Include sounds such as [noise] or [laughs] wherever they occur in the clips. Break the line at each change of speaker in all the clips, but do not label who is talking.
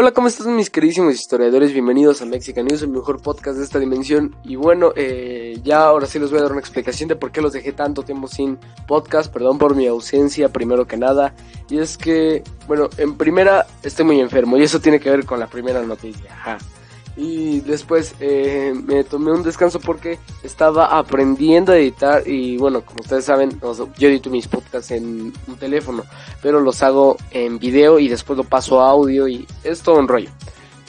Hola, ¿cómo están mis queridísimos historiadores? Bienvenidos a Mexican News, el mejor podcast de esta dimensión. Y bueno, eh, ya ahora sí les voy a dar una explicación de por qué los dejé tanto tiempo sin podcast. Perdón por mi ausencia, primero que nada. Y es que, bueno, en primera estoy muy enfermo y eso tiene que ver con la primera noticia. Y después eh, me tomé un descanso porque estaba aprendiendo a editar y bueno, como ustedes saben, yo edito mis podcasts en un teléfono, pero los hago en video y después lo paso a audio y es todo un rollo.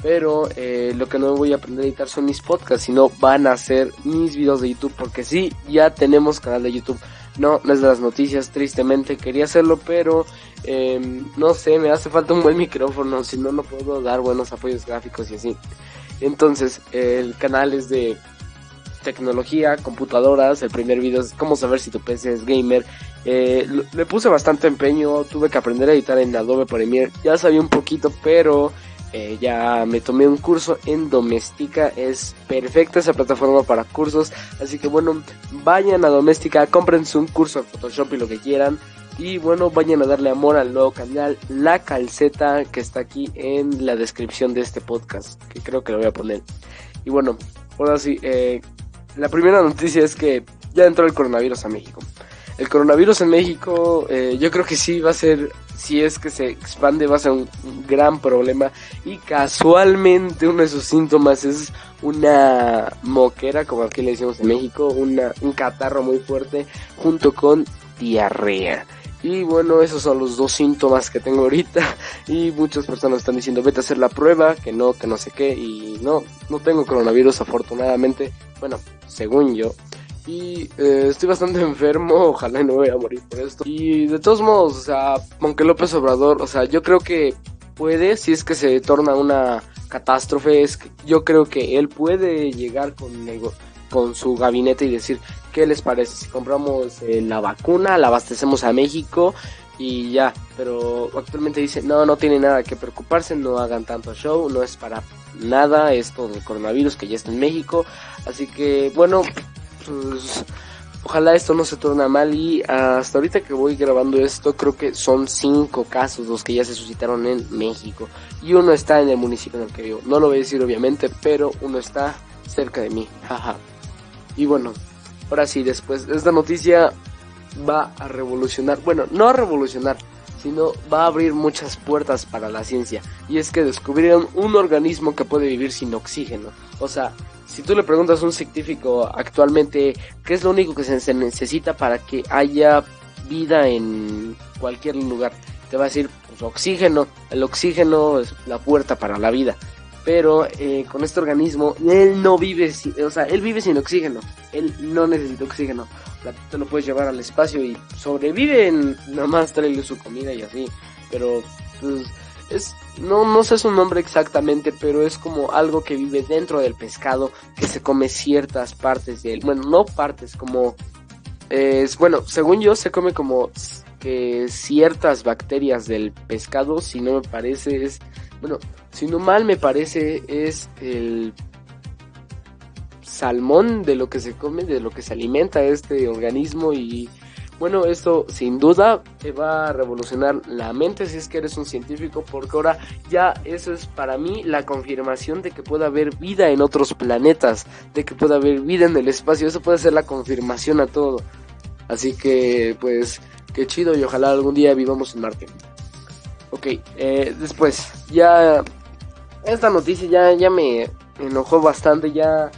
Pero eh, lo que no voy a aprender a editar son mis podcasts, sino van a ser mis videos de YouTube, porque sí, ya tenemos canal de YouTube. No, es de las noticias, tristemente quería hacerlo, pero eh, no sé, me hace falta un buen micrófono, si no, no puedo dar buenos apoyos gráficos y así. Entonces, el canal es de tecnología, computadoras. El primer video es cómo saber si tu PC es gamer. Eh, le puse bastante empeño, tuve que aprender a editar en Adobe Premiere. Ya sabía un poquito, pero eh, ya me tomé un curso en Doméstica. Es perfecta esa plataforma para cursos. Así que bueno, vayan a Doméstica, cómprense un curso de Photoshop y lo que quieran. Y bueno, vayan a darle amor al nuevo canal La Calceta que está aquí en la descripción de este podcast, que creo que lo voy a poner. Y bueno, ahora sí, eh, la primera noticia es que ya entró el coronavirus a México. El coronavirus en México eh, yo creo que sí va a ser, si es que se expande, va a ser un, gran problema. Y casualmente uno de sus síntomas es una moquera, como aquí le decimos en México, una, un catarro muy fuerte junto con diarrea. Y bueno, esos son los dos síntomas que tengo ahorita. [laughs] Y muchas personas están diciendo, vete a hacer la prueba, que no, que no sé qué. Y no, no tengo coronavirus afortunadamente. Bueno, según yo. Y eh, estoy bastante [laughs] enfermo, ojalá no voy a morir por esto. Y de todos modos, o sea, aunque López Obrador, o sea, yo creo que puede, si es que se torna una catástrofe, es que yo creo que él puede llegar con con su gabinete y decir qué les parece si compramos eh, la vacuna, la abastecemos a México y ya, pero actualmente dice no, no tiene nada que preocuparse, no hagan tanto show, no es para nada esto del coronavirus que ya está en México, así que bueno, pues ojalá esto no se torne mal y hasta ahorita que voy grabando esto creo que son cinco casos los que ya se suscitaron en México. Y uno está en el municipio en el que vivo, no lo voy a decir obviamente, pero uno está cerca de mí, jaja. Y bueno, ahora sí, después esta noticia va a revolucionar, bueno, no a revolucionar, sino va a abrir muchas puertas para la ciencia. Y es que descubrieron un organismo que puede vivir sin oxígeno. O sea, si tú le preguntas a un científico actualmente qué es lo único que se necesita para que haya vida en cualquier lugar, te va a decir pues, oxígeno. El oxígeno es la puerta para la vida pero eh, con este organismo él no vive, o sea, él vive sin oxígeno, él no necesita oxígeno, tú lo puedes llevar al espacio y sobrevive en, nada más traerle su comida y así, pero pues es, no, no sé su nombre exactamente, pero es como algo que vive dentro del pescado, que se come ciertas partes de él, bueno, no partes, como, es, bueno, según yo se come como que ciertas bacterias del pescado, si no me parece, es, bueno, si no mal me parece, es el salmón de lo que se come, de lo que se alimenta este organismo y bueno, esto sin duda te va a revolucionar la mente si es que eres un científico, porque ahora ya eso es para mí la confirmación de que puede haber vida en otros planetas, de que puede haber vida en el espacio, eso puede ser la confirmación a todo. Así que pues qué chido y ojalá algún día vivamos en Marte. Ok, eh, después, ya esta noticia ya, ya me enojó bastante, ya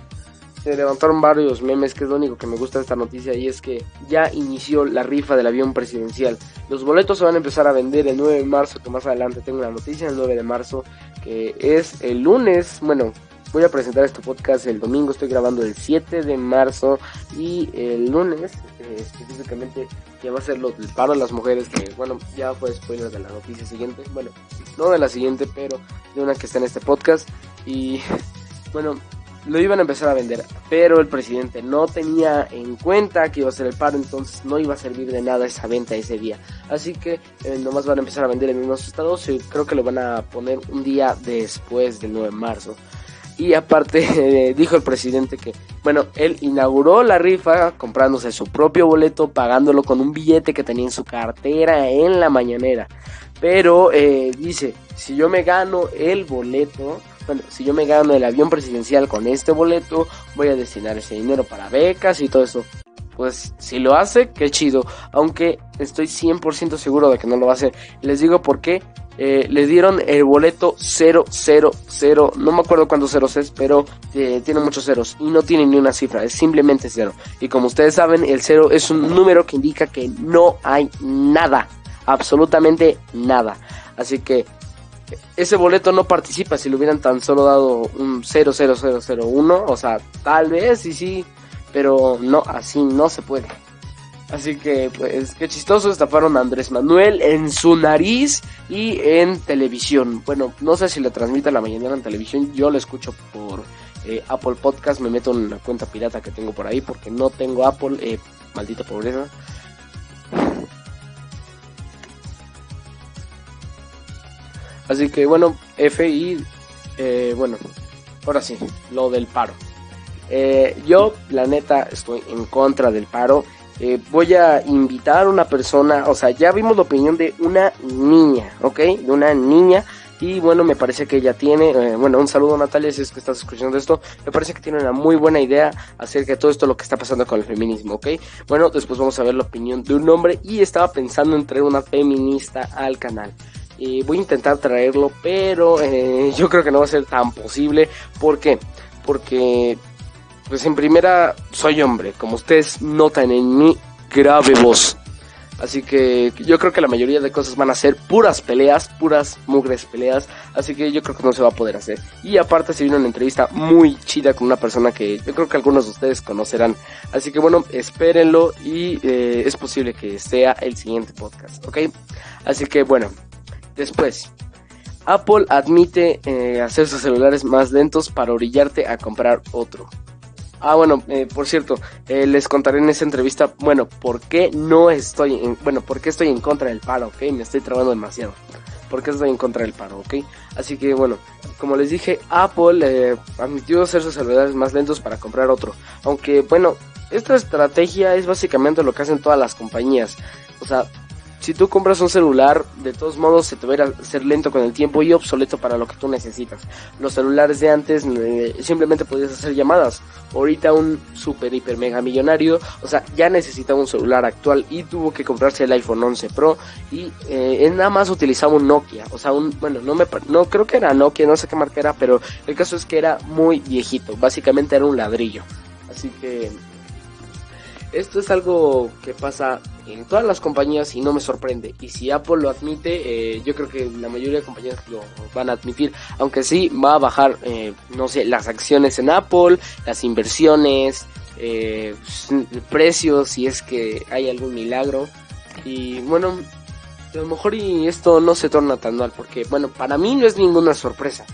se levantaron varios memes, que es lo único que me gusta de esta noticia, y es que ya inició la rifa del avión presidencial. Los boletos se van a empezar a vender el 9 de marzo, que más adelante tengo la noticia, el 9 de marzo, que es el lunes, bueno, voy a presentar este podcast el domingo, estoy grabando el 7 de marzo y el lunes eh, específicamente ya va a ser lo del paro de las mujeres, que bueno, ya fue spoiler de la noticia siguiente, bueno, no de la siguiente, pero de una que está en este podcast y [laughs] bueno, lo iban a empezar a vender, pero el presidente no tenía en cuenta que iba a ser el paro, entonces no iba a servir de nada esa venta ese día. Así que eh, nomás van a empezar a vender en mismos estados y creo que lo van a poner un día después del 9 de marzo. Y aparte [laughs] dijo el presidente que, bueno, él inauguró la rifa comprándose su propio boleto, pagándolo con un billete que tenía en su cartera en la mañanera. Pero eh, dice, si yo me gano el boleto, bueno, si yo me gano el avión presidencial con este boleto, voy a destinar ese dinero para becas y todo eso. Pues si lo hace, qué chido. Aunque estoy 100% seguro de que no lo va a hacer. Les digo por qué. Eh, le dieron el boleto 000, no me acuerdo cuántos ceros es, pero eh, tiene muchos ceros y no tiene ni una cifra, es simplemente cero. Y como ustedes saben, el cero es un número que indica que no hay nada, absolutamente nada. Así que ese boleto no participa si le hubieran tan solo dado un 00001, o sea, tal vez y sí, pero no, así no se puede. Así que, pues, qué chistoso, estafaron a Andrés Manuel en su nariz y en televisión. Bueno, no sé si le transmite la mañana en televisión, yo lo escucho por eh, Apple Podcast, me meto en una cuenta pirata que tengo por ahí porque no tengo Apple, eh, maldita pobreza. Así que bueno, F y eh, bueno, ahora sí, lo del paro. Eh, yo, la neta, estoy en contra del paro. Eh, voy a invitar a una persona, o sea, ya vimos la opinión de una niña, ¿ok? De una niña. Y bueno, me parece que ella tiene, eh, bueno, un saludo Natalia, si es que estás escuchando esto, me parece que tiene una muy buena idea acerca de todo esto lo que está pasando con el feminismo, ¿ok? Bueno, después vamos a ver la opinión de un hombre y estaba pensando en traer una feminista al canal. Eh, voy a intentar traerlo, pero eh, [laughs] yo creo que no va a ser tan posible. ¿Por qué? Porque, pues en primera, soy hombre, como ustedes notan en mi grave voz. Así que yo creo que la mayoría de cosas van a ser puras peleas, puras mugres peleas. Así que yo creo que no se va a poder hacer. Y aparte se vino una entrevista muy chida con una persona que yo creo que algunos de ustedes conocerán. Así que bueno, espérenlo y eh, es posible que sea el siguiente podcast, ¿ok? Así que bueno, Después, Apple admite eh, hacer sus celulares más lentos para orillarte a comprar otro. Ah, bueno, eh, por cierto, eh, les contaré en esa entrevista, bueno, por qué no estoy en, bueno, por qué estoy en contra del paro, ¿ok? Me estoy trabando demasiado. ¿Por qué estoy en contra del paro, ok? Así que, bueno, como les dije, Apple admitió hacer sus celulares más lentos para comprar otro. Aunque, bueno, esta estrategia es básicamente lo que hacen todas las compañías. O sea, si tú compras un celular, de todos modos se te va a ser lento con el tiempo y obsoleto para lo que tú necesitas. Los celulares de antes eh, simplemente podías hacer llamadas. Ahorita un super hiper mega millonario, o sea, ya necesitaba un celular actual y tuvo que comprarse el iPhone 11 Pro y eh, nada más utilizaba un Nokia, o sea, un bueno, no me no creo que era Nokia, no sé qué marca era, pero el caso es que era muy viejito, básicamente era un ladrillo. Así que esto es algo que pasa en todas las compañías y no me sorprende. Y si Apple lo admite, eh, yo creo que la mayoría de compañías lo van a admitir. Aunque sí va a bajar, eh, no sé, las acciones en Apple, las inversiones, eh, precios, si es que hay algún milagro. Y bueno, a lo mejor y esto no se torna tan mal porque, bueno, para mí no es ninguna sorpresa.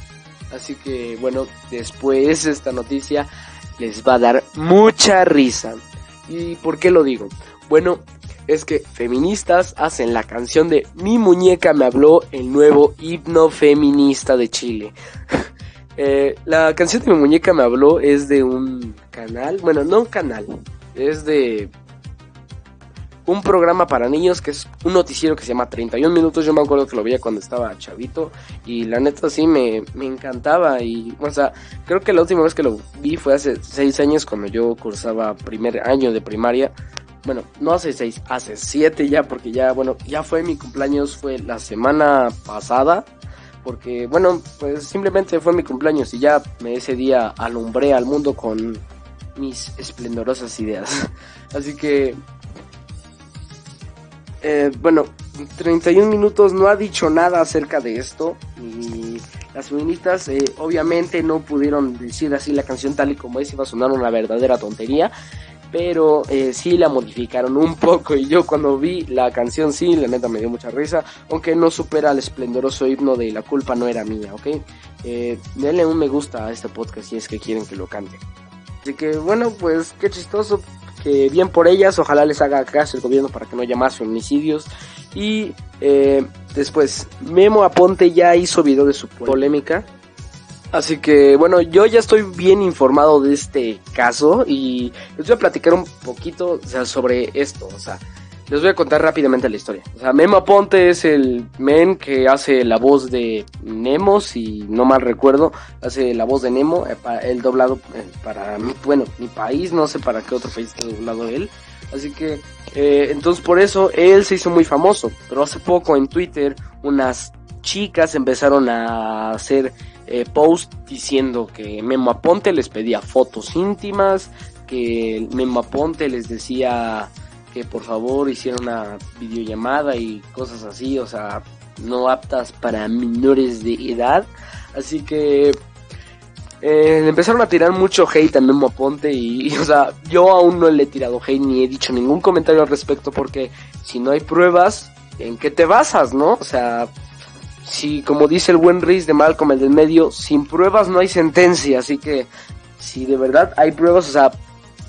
Así que, bueno, después esta noticia les va a dar mucha risa. ¿Y por qué lo digo? Bueno, es que feministas hacen la canción de Mi muñeca me habló, el nuevo himno feminista de Chile. [laughs] Eh, la canción de Mi muñeca me habló es de un canal, bueno, no un canal, es de un programa para niños que es un noticiero que se llama 31 minutos. Yo me acuerdo que lo veía cuando estaba chavito y la neta sí me, me encantaba. Y, o sea, creo que la última vez que lo vi fue hace 6 años cuando yo cursaba primer año de primaria bueno, no hace seis, hace siete ya, porque ya, bueno, ya fue mi cumpleaños, fue la semana pasada, porque, bueno, pues simplemente fue mi cumpleaños y ya me ese día alumbré al mundo con mis esplendorosas ideas. [laughs] Así que, eh, bueno, 31 minutos no ha dicho nada acerca de esto y las feministas eh, obviamente no pudieron decir así la canción tal y como es, iba a sonar una verdadera tontería pero eh, sí la modificaron un [laughs] poco y yo cuando vi la canción sí, la neta me dio mucha risa, aunque no supera el esplendoroso himno de La culpa no era mía, ¿ok? Eh, denle un me gusta a este podcast si es que quieren que lo cante. Así que bueno, pues qué chistoso, que bien por ellas, ojalá les haga caso el gobierno para que no haya más homicidios. Y eh, después, Memo Aponte ya hizo video de su polémica Así que bueno, yo ya estoy bien informado de este caso y les voy a platicar un poquito sobre esto. O sea, les voy a contar rápidamente la historia. O sea, Memo Aponte es el men que hace la voz de Nemo, si no mal recuerdo, hace la voz de Nemo, eh, el doblado eh, para bueno, mi país, no sé para qué otro país está doblado él. Así que, eh, entonces por eso él se hizo muy famoso. Pero hace poco en Twitter unas chicas empezaron a hacer eh, post diciendo que Memo Aponte les pedía fotos íntimas, que Memo Aponte les decía que por favor hiciera una videollamada y cosas así, o sea, no aptas para menores de edad. Así que eh, empezaron a tirar mucho hate a Memo Aponte y, y, o sea, yo aún no le he tirado hate ni he dicho ningún comentario al respecto porque si no hay pruebas, ¿en qué te basas, no? O sea, si como dice el buen Riz de Malcolm el del medio, sin pruebas no hay sentencia, así que si de verdad hay pruebas, o sea,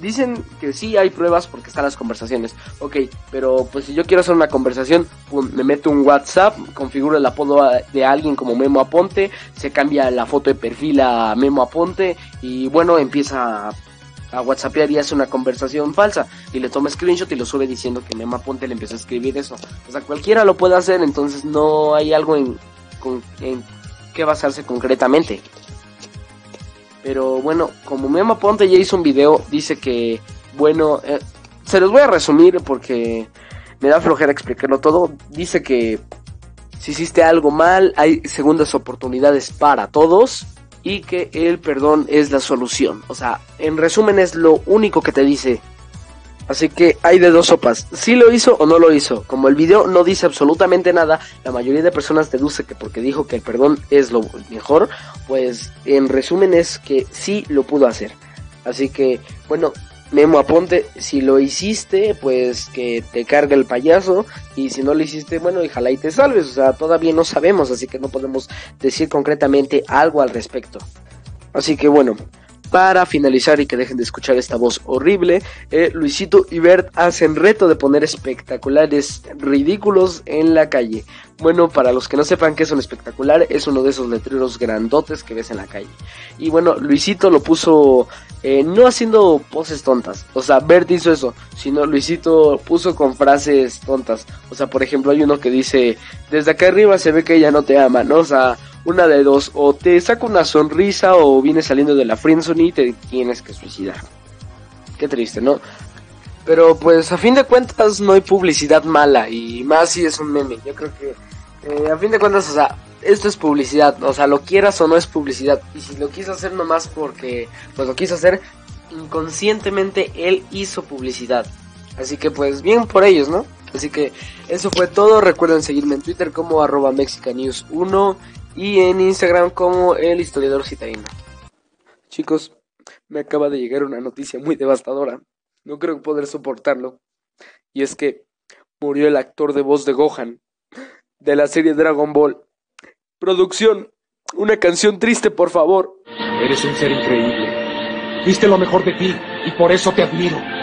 dicen que sí hay pruebas porque están las conversaciones, ok, pero pues si yo quiero hacer una conversación, me meto un WhatsApp, configuro el apodo de alguien como Memo Aponte, se cambia la foto de perfil a Memo Aponte y bueno, empieza a a WhatsApp y hace una conversación falsa y le toma screenshot y lo sube diciendo que Memo Aponte le empezó a escribir eso. O sea, cualquiera lo puede hacer, entonces no hay algo en, con, en qué basarse concretamente. Pero bueno, como Memo Aponte ya hizo un video, dice que, bueno, eh, se los voy a resumir porque me da flojera explicarlo todo. Dice que si hiciste algo mal, hay segundas oportunidades para todos y que el perdón es la solución. O sea, en resumen es lo único que te dice. Así que hay de dos sopas, si lo hizo o no lo hizo. Como el video no dice absolutamente nada, la mayoría de personas deduce que porque dijo que el perdón es lo mejor, pues en resumen es que sí lo pudo hacer. Así que, bueno, Memo Aponte, si lo hiciste, pues que te cargue el payaso. Y si no lo hiciste, bueno, y y te salves. O sea, todavía no sabemos, así que no podemos decir concretamente algo al respecto. Así que bueno, para finalizar y que dejen de escuchar esta voz horrible, eh, Luisito y Bert hacen reto de poner espectaculares ridículos en la calle. Bueno, para los que no sepan qué es un espectacular, es uno de esos letreros grandotes que ves en la calle. Y bueno, Luisito lo puso eh, no haciendo poses tontas. O sea, Bert hizo eso, sino Luisito puso con frases tontas. O sea, por ejemplo, hay uno que dice, desde acá arriba se ve que ella no te ama, ¿no? O sea, una de dos, o te saca una sonrisa o vienes saliendo de la friendzone y te tienes que suicidar. Qué triste, ¿no? Pero pues a fin de cuentas no hay publicidad mala y más si es un meme. Yo creo que eh, a fin de cuentas, o sea, esto es publicidad, o sea, lo quieras o no es publicidad. Y si lo quiso hacer nomás porque pues lo quiso hacer inconscientemente él hizo publicidad. Así que pues bien por ellos, ¿no? Así que eso fue todo. Recuerden seguirme en Twitter como arroba mexicanews1 y en Instagram como el historiador citadino. Chicos, me acaba de llegar una noticia muy devastadora. No creo poder soportarlo. Y es que murió el actor de voz de Gohan de la serie Dragon Ball. Producción, una canción triste, por favor.
Eres un ser increíble. Viste lo mejor de ti y por eso te admiro.